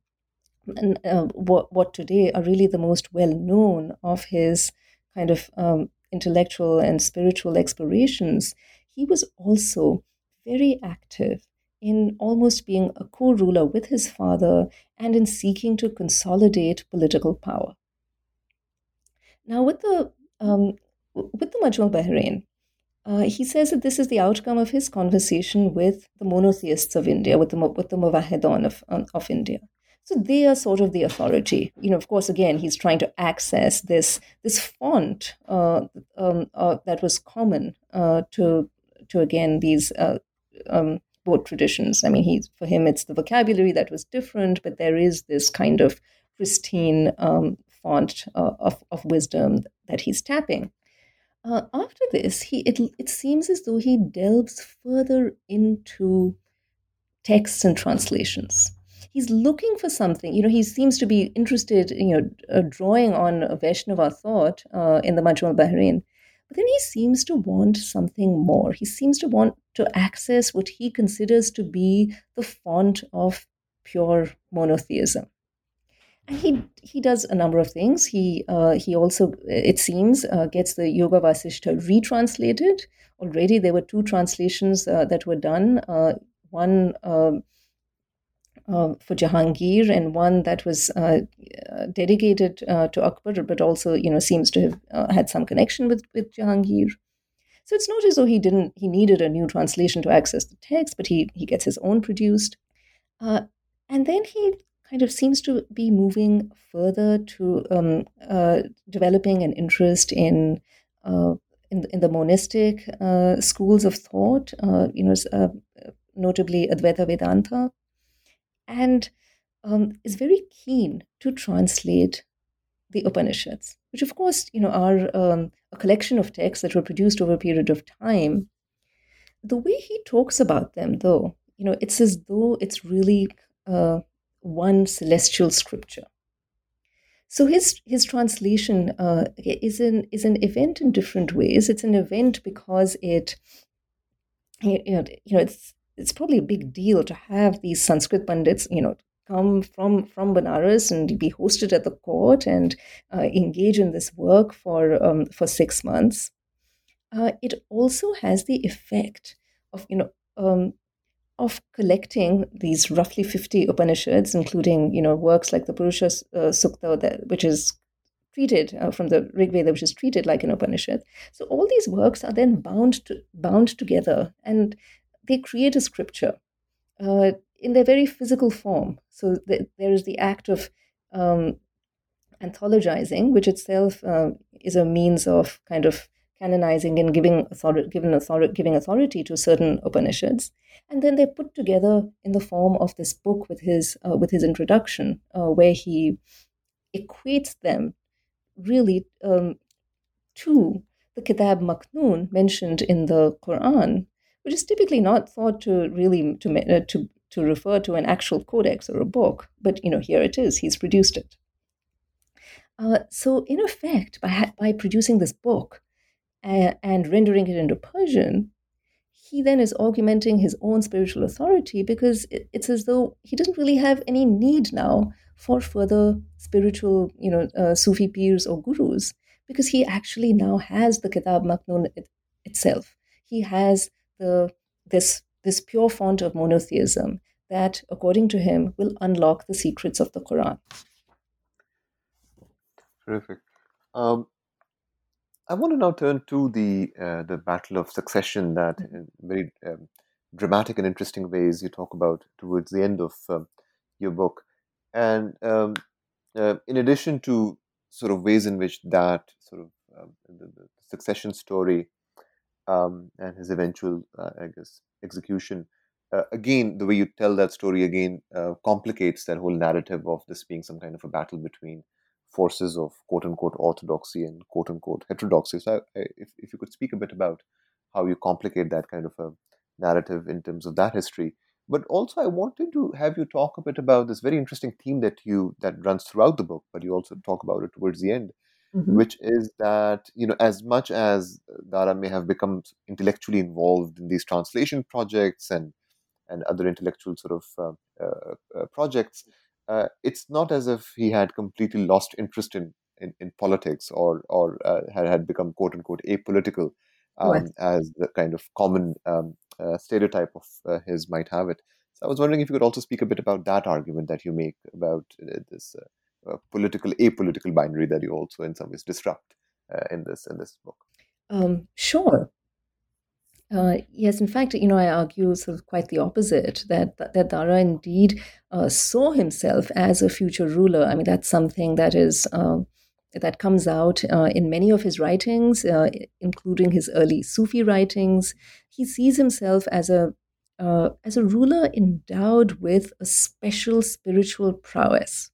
S2: and, what what today are really the most well known of his kind of um, intellectual and spiritual explorations, he was also very active in almost being a co ruler with his father and in seeking to consolidate political power. Now, with the, um, with the Majmu Bahrain, uh, he says that this is the outcome of his conversation with the monotheists of India, with the, with the Muwahhidun of, of India. So they are sort of the authority. You know, of course, again, he's trying to access this this font uh, um, uh, that was common uh, to to again these uh, um, both traditions. I mean, he for him it's the vocabulary that was different, but there is this kind of pristine um, font uh, of of wisdom that he's tapping. Uh, after this, he it it seems as though he delves further into texts and translations. He's looking for something. You know, he seems to be interested. You know, uh, drawing on Vaishnava thought uh, in the Majmu al-Bahrain but then he seems to want something more. He seems to want to access what he considers to be the font of pure monotheism. And he he does a number of things. He uh, he also, it seems, uh, gets the Yoga Vasishtha retranslated. Already there were two translations uh, that were done. Uh, one um, uh, for Jahangir and one that was uh, dedicated uh, to Akbar, but also you know seems to have uh, had some connection with with Jahangir. So it's not as though he didn't he needed a new translation to access the text, but he he gets his own produced, uh, and then he kind of seems to be moving further to um, developing an interest in. in, in the monistic schools of thought, you know, notably Advaita Vedanta, and um, is very keen to translate the Upanishads, which of course you know are um, a collection of texts that were produced over a period of time. The way he talks about them, though, you know, it's as though it's really uh, one celestial scripture. So his his translation uh, is an is an event in different ways. It's an event because it you know, you know it's it's probably a big deal to have these Sanskrit Pandits, you know, come from from Benares and be hosted at the court and uh, engage in this work for um, for six months. Uh, it also has the effect of you know um, of collecting these roughly 50 Upanishads, including you know works like the Purusha uh, Sukta, that, which is treated uh, from the Rig Veda, which is treated like an Upanishad. So all these works are then bound to, bound together, and they create a scripture uh, in their very physical form. So th- there is the act of um, anthologizing, which itself uh, is a means of kind of canonizing and giving authority, authority, giving authority to certain Upanishads, and then they're put together in the form of this book with his uh, with his introduction, uh, where he equates them really um, to the Kitab Maknoon mentioned in the Quran, which is typically not thought to really to uh, to to refer to an actual codex or a book, but you know here it is. He's produced it. Uh, so in effect, by by producing this book uh, and rendering it into Persian, he then is augmenting his own spiritual authority because it's as though he doesn't really have any need now for further spiritual, you know, uh, Sufi peers or gurus, because he actually now has the Kitab Maknun it, itself. He has the this this pure font of monotheism that, according to him, will unlock the secrets of the Quran.
S1: Terrific. Um, I want to now turn to the uh, the battle of succession that, in very um, dramatic and interesting ways, you talk about towards the end of um, your book, and um, uh, in addition to sort of ways in which that sort of um, the, the, succession story um, and his eventual, uh, I guess, execution. Uh, again, the way you tell that story again uh, complicates that whole narrative of this being some kind of a battle between forces of quote unquote orthodoxy and quote unquote heterodoxy. So, I, if, if you could speak a bit about how you complicate that kind of a narrative in terms of that history. But also, I wanted to have you talk a bit about this very interesting theme that you that runs throughout the book, but you also talk about it towards the end, mm-hmm. which is that you know as much as Dara may have become intellectually involved in these translation projects and and other intellectual sort of uh, uh, uh projects, uh, it's not as if he had completely lost interest in, in, in politics or, or uh, had, had become quote unquote apolitical um, right. as the kind of common um, uh, stereotype of uh, his might have it. So I was wondering if you could also speak a bit about that argument that you make about uh, this political apolitical binary that you also in some ways disrupt in this in this book.
S2: Um, sure. Uh, yes, in fact, you know, I argue sort of quite the opposite that that Dara indeed uh, saw himself as a future ruler. I mean, that's something that is uh, that comes out uh, in many of his writings, uh, including his early Sufi writings. He sees himself as a uh, as a ruler endowed with a special spiritual prowess.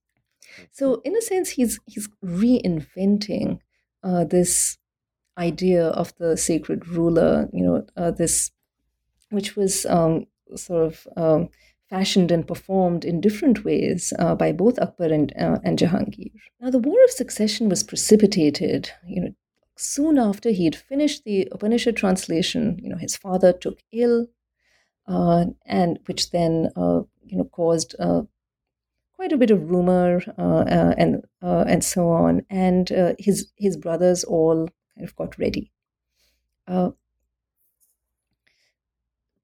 S2: So, in a sense, he's he's reinventing this idea of the sacred ruler, you know, uh, this, which was um, sort of um, fashioned and performed in different ways uh, by both Akbar and, uh, and Jahangir. Now, the War of Succession was precipitated, you know, soon after he had finished the Upanishad translation. You know, his father took ill, uh, and which then, uh, you know, caused uh, quite a bit of rumor and and so on. And his his brothers all kind of got ready. Uh,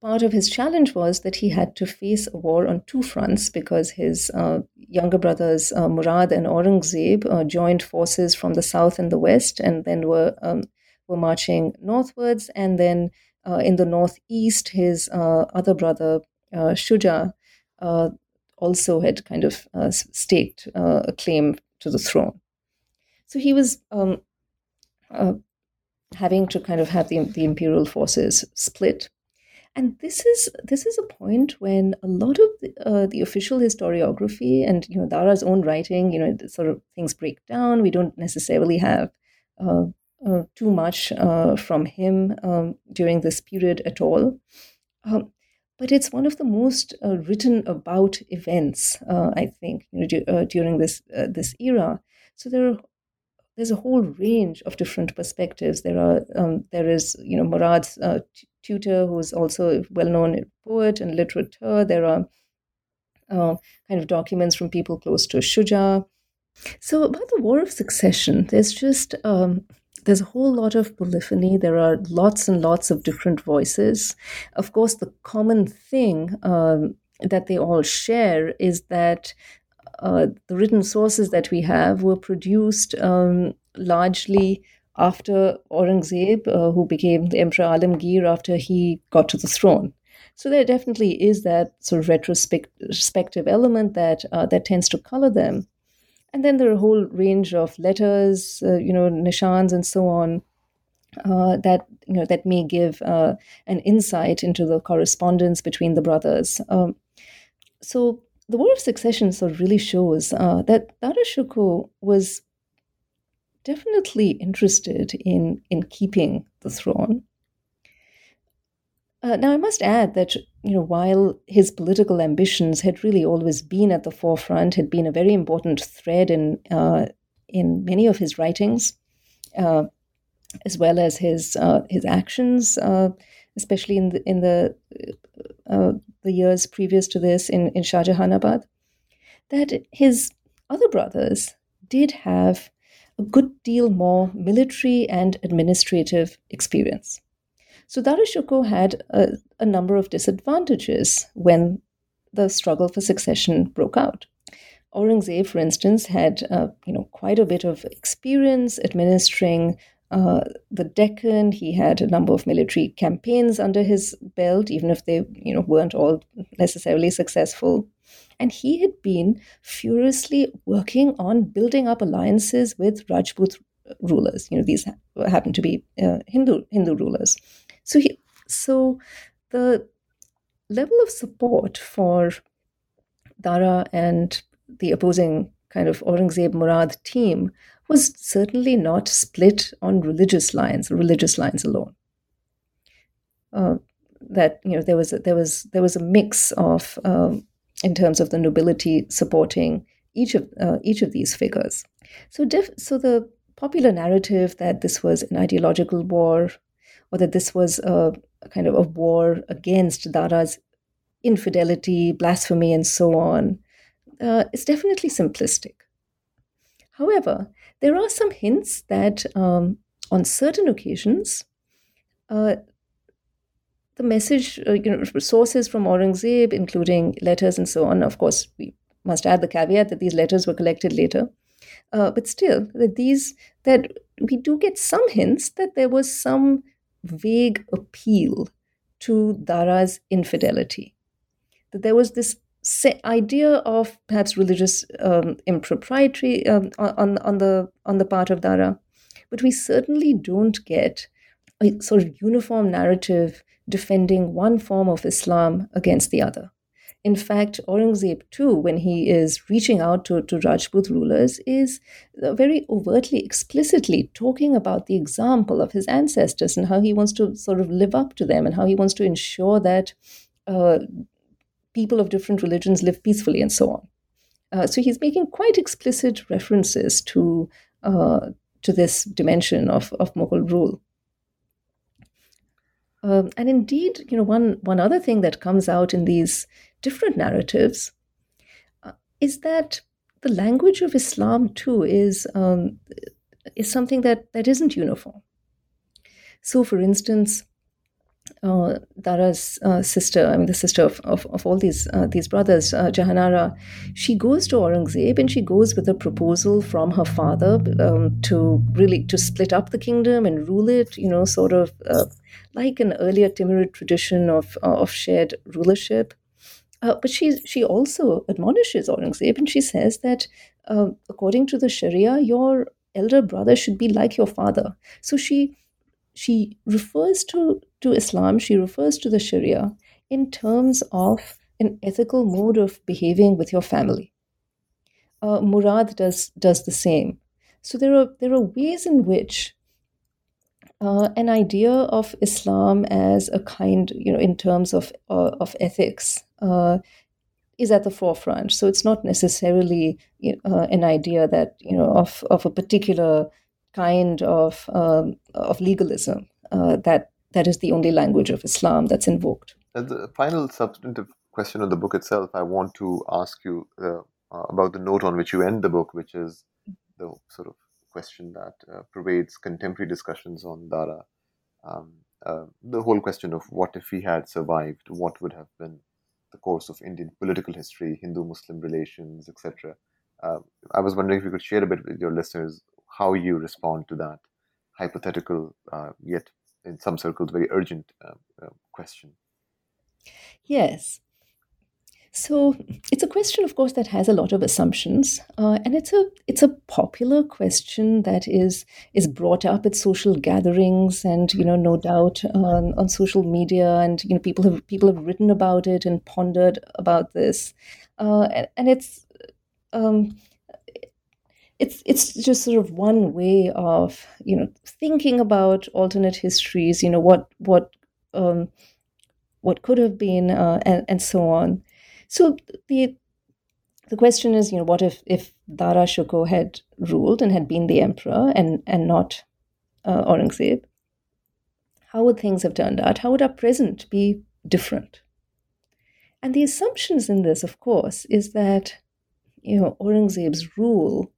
S2: part of his challenge was that he had to face a war on two fronts because his uh, younger brothers uh, Murad and Aurangzeb uh, joined forces from the south and the west, and then were um, were marching northwards. And then uh, in the northeast, his uh, other brother uh, Shuja also had kind of staked a claim to the throne. So he was um, uh, having to kind of have the, the imperial forces split. And this is this is a point when a lot of the, uh, the official historiography and you know Dara's own writing, you know, sort of things break down. We don't necessarily have uh, uh, too much uh, from him um, during this period at all. Um, but it's one of the most uh, written about events, uh, I think, you know, d- during this this era. So there are there's a whole range of different perspectives. There are um, there is you know Murad's uh, t- tutor, who's also a well-known poet and literature. There are uh, kind of documents from people close to Shuja. So about the War of Succession, there's just um, there's a whole lot of polyphony. There are lots and lots of different voices. Of course, the common thing um, that they all share is that uh, the written sources that we have were produced um, largely after Aurangzeb, uh, who became the Emperor Alamgir after he got to the throne. So there definitely is that sort of retrospective element that uh, that tends to color them. And then there are a whole range of letters, uh, you know, nishans and so on, uh, that you know that may give uh, an insight into the correspondence between the brothers. Um, so the War of Succession sort of really shows uh, that Dara Shikoh was definitely interested in, in keeping the throne. Uh, now, I must add that you know, while his political ambitions had really always been at the forefront, had been a very important thread in uh, in many of his writings, uh, as well as his uh, his actions. Uh, especially in the in the uh, the years previous to this in in Shah Jahanabad, that his other brothers did have a good deal more military and administrative experience. So had a, a number of disadvantages when the struggle for succession broke out. Aurangzeb, for instance, had uh, you know quite a bit of experience administering uh, the Deccan. He had a number of military campaigns under his belt, even if they you know weren't all necessarily successful. And he had been furiously working on building up alliances with Rajput rulers. You know, these happened to be uh, Hindu Hindu rulers. So he, so the level of support for Dara and the opposing kind of Aurangzeb Murad team was certainly not split on religious lines, religious lines alone. Uh, that you know there was a, there was there was a mix of um, in terms of the nobility supporting each of uh, each of these figures. So def- so the popular narrative that this was an ideological war, or that this was a, a kind of a war against Dara's infidelity, blasphemy, and so on, uh, is definitely simplistic. However, there are some hints that um, on certain occasions, uh, the message, uh, you know, sources from Aurangzeb, including letters and so on. Of course, we must add the caveat that these letters were collected later. Uh, but still, that these that we do get some hints that there was some vague appeal to Dara's infidelity. That there was this idea of perhaps religious um, impropriety um, on on the on the part of Dara, but we certainly don't get a sort of uniform narrative defending one form of Islam against the other. In fact, Aurangzeb too, when he is reaching out to, to Rajput rulers, is very overtly, explicitly talking about the example of his ancestors and how he wants to sort of live up to them and how he wants to ensure that uh, people of different religions live peacefully and so on. Uh, so he's making quite explicit references to uh, to this dimension of, of Mughal rule. Um, and indeed, you know, one one other thing that comes out in these different narratives uh, is that the language of Islam too is um, is something that that isn't uniform. So, for instance, uh, Dara's uh, sister, I mean the sister of, of, of all these uh, these brothers, uh, Jahanara, she goes to Aurangzeb and she goes with a proposal from her father um, to really to split up the kingdom and rule it, you know, sort of uh, like an earlier Timurid tradition of of shared rulership. But she she also admonishes Aurangzeb and she says that according to the Sharia, your elder brother should be like your father. So she she refers to, to Islam, she refers to the Sharia in terms of an ethical mode of behaving with your family. Uh, Murad does does the same. So there are there are ways in which uh, an idea of Islam as a kind, you know, in terms of uh, of ethics, uh, is at the forefront. So it's not necessarily uh, an idea that you know of of a particular kind of um, of legalism uh, that that is the only language of Islam that's invoked.
S1: As the final substantive question of the book itself, I want to ask you uh, about the note on which you end the book, which is the sort of question that uh, pervades contemporary discussions on Dara. Um, uh, the whole question of what if he had survived, what would have been the course of Indian political history, Hindu Muslim relations, etc. Uh, I was wondering if you could share a bit with your listeners how you respond to that hypothetical, uh, yet in some circles very urgent uh, uh, question.
S2: Yes. So it's a question, of course, that has a lot of assumptions, uh, and it's a it's a popular question that is is brought up at social gatherings, and you know, no doubt on, on social media, and you know, people have people have written about it and pondered about this, uh, and, and, it's um, it's it's just sort of one way of you know thinking about alternate histories you know what what um, what could have been uh, and, and so on so the the question is you know what if if Dara Shikoh had ruled and had been the emperor and and not uh, Aurangzeb how would things have turned out? How would our present be different? And the assumptions in this, of course, is that you know Aurangzeb's rule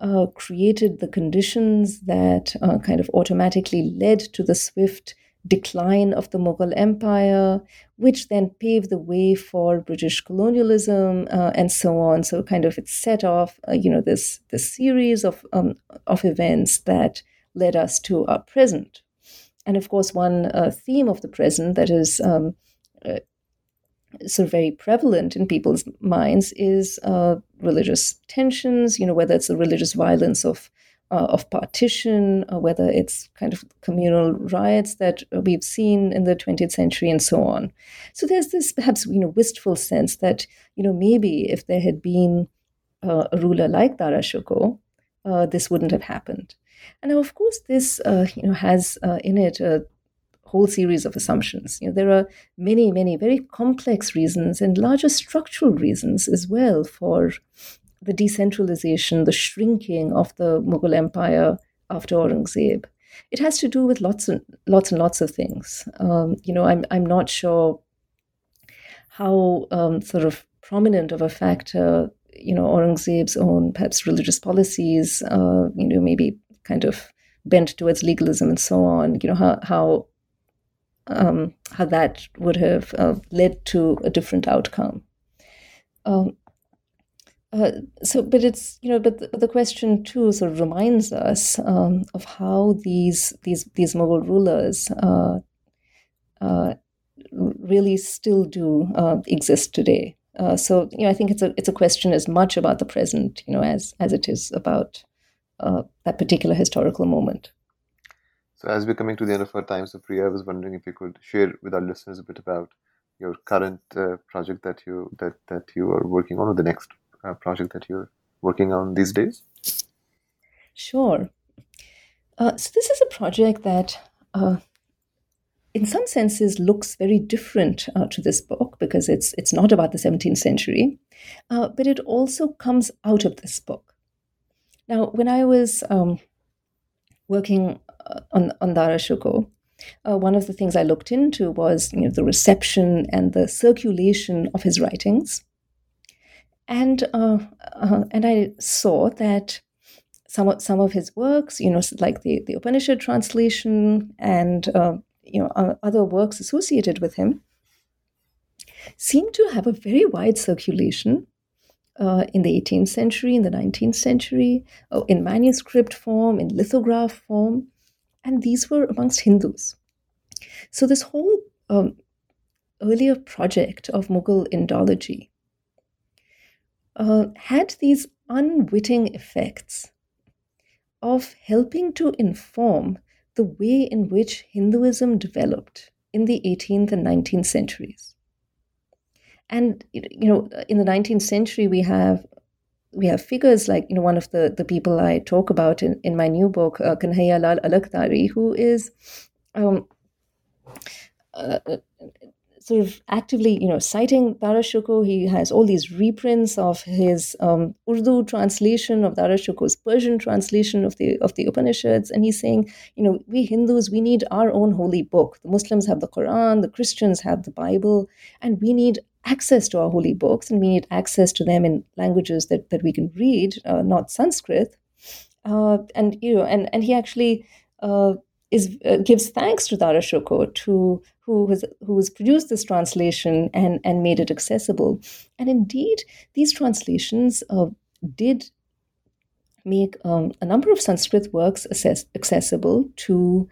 S2: uh, created the conditions that uh, kind of automatically led to the swift decline of the Mughal Empire, which then paved the way for British colonialism uh, and so on. So, kind of, it set off, uh, you know, this this series of um, of events that led us to our present. And of course, one uh, theme of the present that is um, uh, sort of very prevalent in people's minds is uh, religious tensions. You know, whether it's the religious violence of uh, of partition, or whether it's kind of communal riots that we've seen in the 20th century, and so on. So there's this perhaps you know wistful sense that you know maybe if there had been uh, a ruler like Dara Shikoh, uh, this wouldn't have happened. And now, of course, this uh, you know has uh, in it a whole series of assumptions. You know, there are many, many very complex reasons and larger structural reasons as well for the decentralization, the shrinking of the Mughal Empire after Aurangzeb. It has to do with lots and lots and lots of things. Um, you know, I'm I'm not sure how um, sort of prominent of a factor you know Aurangzeb's own perhaps religious policies, uh, you know, maybe kind of bent towards legalism and so on. You know how how um, how that would have uh, led to a different outcome. Um, uh, so, but it's you know, but the, the, question too sort of reminds us um, of how these these these Mughal rulers uh, uh really still do uh, exist today. Uh, so, you know, I think it's a it's a question as much about the present, you know, as as it is about that particular historical moment.
S1: So, as we're coming to the end of our time, Supriya, I was wondering if you could share with our listeners a bit about your current project that you that that you are working on, or the next uh, project that you're working on these days.
S2: Sure. Uh, so this is a project that, uh, in some senses, looks very different uh, to this book because it's it's not about the 17th century, uh, but it also comes out of this book. Now, when I was um, working uh, on, on Dara Shikoh, uh, one of the things I looked into was you know, the reception and the circulation of his writings. And, uh, uh, and I saw that some of, some of his works, you know, like the, the Upanishad translation and uh, you know, other works associated with him, seem to have a very wide circulation uh, in the 18th century, in the 19th century, uh, in manuscript form, in lithograph form, and these were amongst Hindus. So, this whole um, earlier project of Mughal Indology uh, had these unwitting effects of helping to inform the way in which Hinduism developed in the 18th and 19th centuries. And you know, in the 19th century, we have we have figures like you know one of the the people I talk about in, in my new book, uh, Kanhaiya Lal Alakhdhari, who is um, uh, sort of actively, you know, citing Dara Shikoh. He has all these reprints of his um, Urdu translation of Dara Shikoh's Persian translation of the of the Upanishads, and he's saying, you know, we Hindus we need our own holy book. The Muslims have the Quran, the Christians have the Bible, and we need access to our holy books, and we need access to them in languages that that we can read, uh, not Sanskrit. Uh, and you know, and and he actually. Uh, is uh, gives thanks to Dara Shikoh to who has who has produced this translation and and made it accessible. And indeed, these translations uh, did make um, a number of Sanskrit works assess- accessible to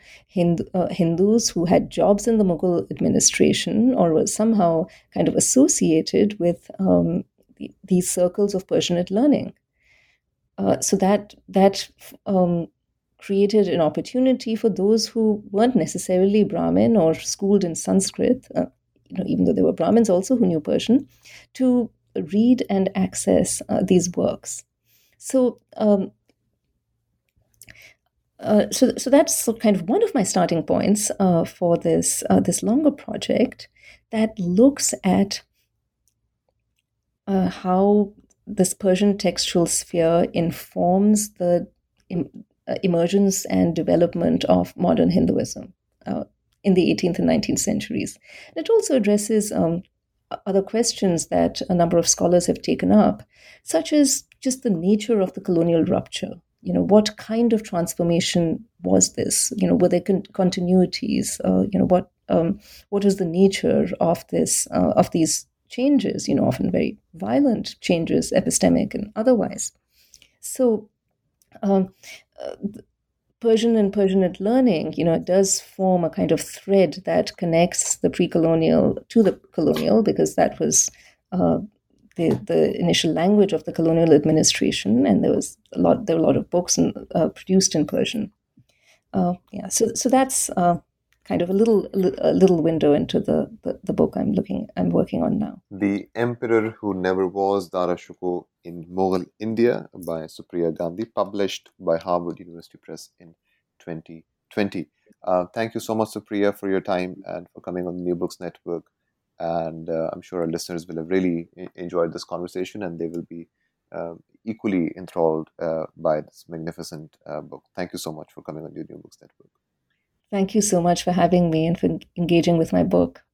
S2: uh, Hindus who had jobs in the Mughal administration or were somehow kind of associated with um, the, these circles of Persianate learning. Uh, so that that um, created an opportunity for those who weren't necessarily Brahmin or schooled in Sanskrit, uh, you know, even though there were Brahmins also who knew Persian, to read and access uh, these works. So, um, uh, so, so that's kind of one of my starting points uh, for this uh, this longer project that looks at uh, how this Persian textual sphere informs the emergence and development of modern Hinduism. uh, in the 18th and 19th centuries. It also addresses um, other questions that a number of scholars have taken up, such as just the nature of the colonial rupture. You know, what kind of transformation was this? You know, were there con- continuities? Uh, you know, what um, what is the nature of this uh, of these changes? You know, often very violent changes, epistemic and otherwise. So, um, uh, Persian and Persianate learning, you know, it does form a kind of thread that connects the pre-colonial to the colonial, because that was uh, the the initial language of the colonial administration, and there was a lot there were a lot of books and, uh, produced in Persian. Uh, yeah, so so that's uh, kind of a little a little window into the, the, the book I'm looking I'm working on now.
S1: The Emperor Who Never Was Dara Shikoh in Mughal India by Supriya Gandhi, published by Harvard University Press in 2020. Uh, thank you so much, Supriya, for your time and for coming on the New Books Network. And uh, I'm sure our listeners will have really enjoyed this conversation and they will be uh, equally enthralled uh, by this magnificent uh, book. Thank you so much for coming on the New Books Network.
S2: Thank you so much for having me and for engaging with my book.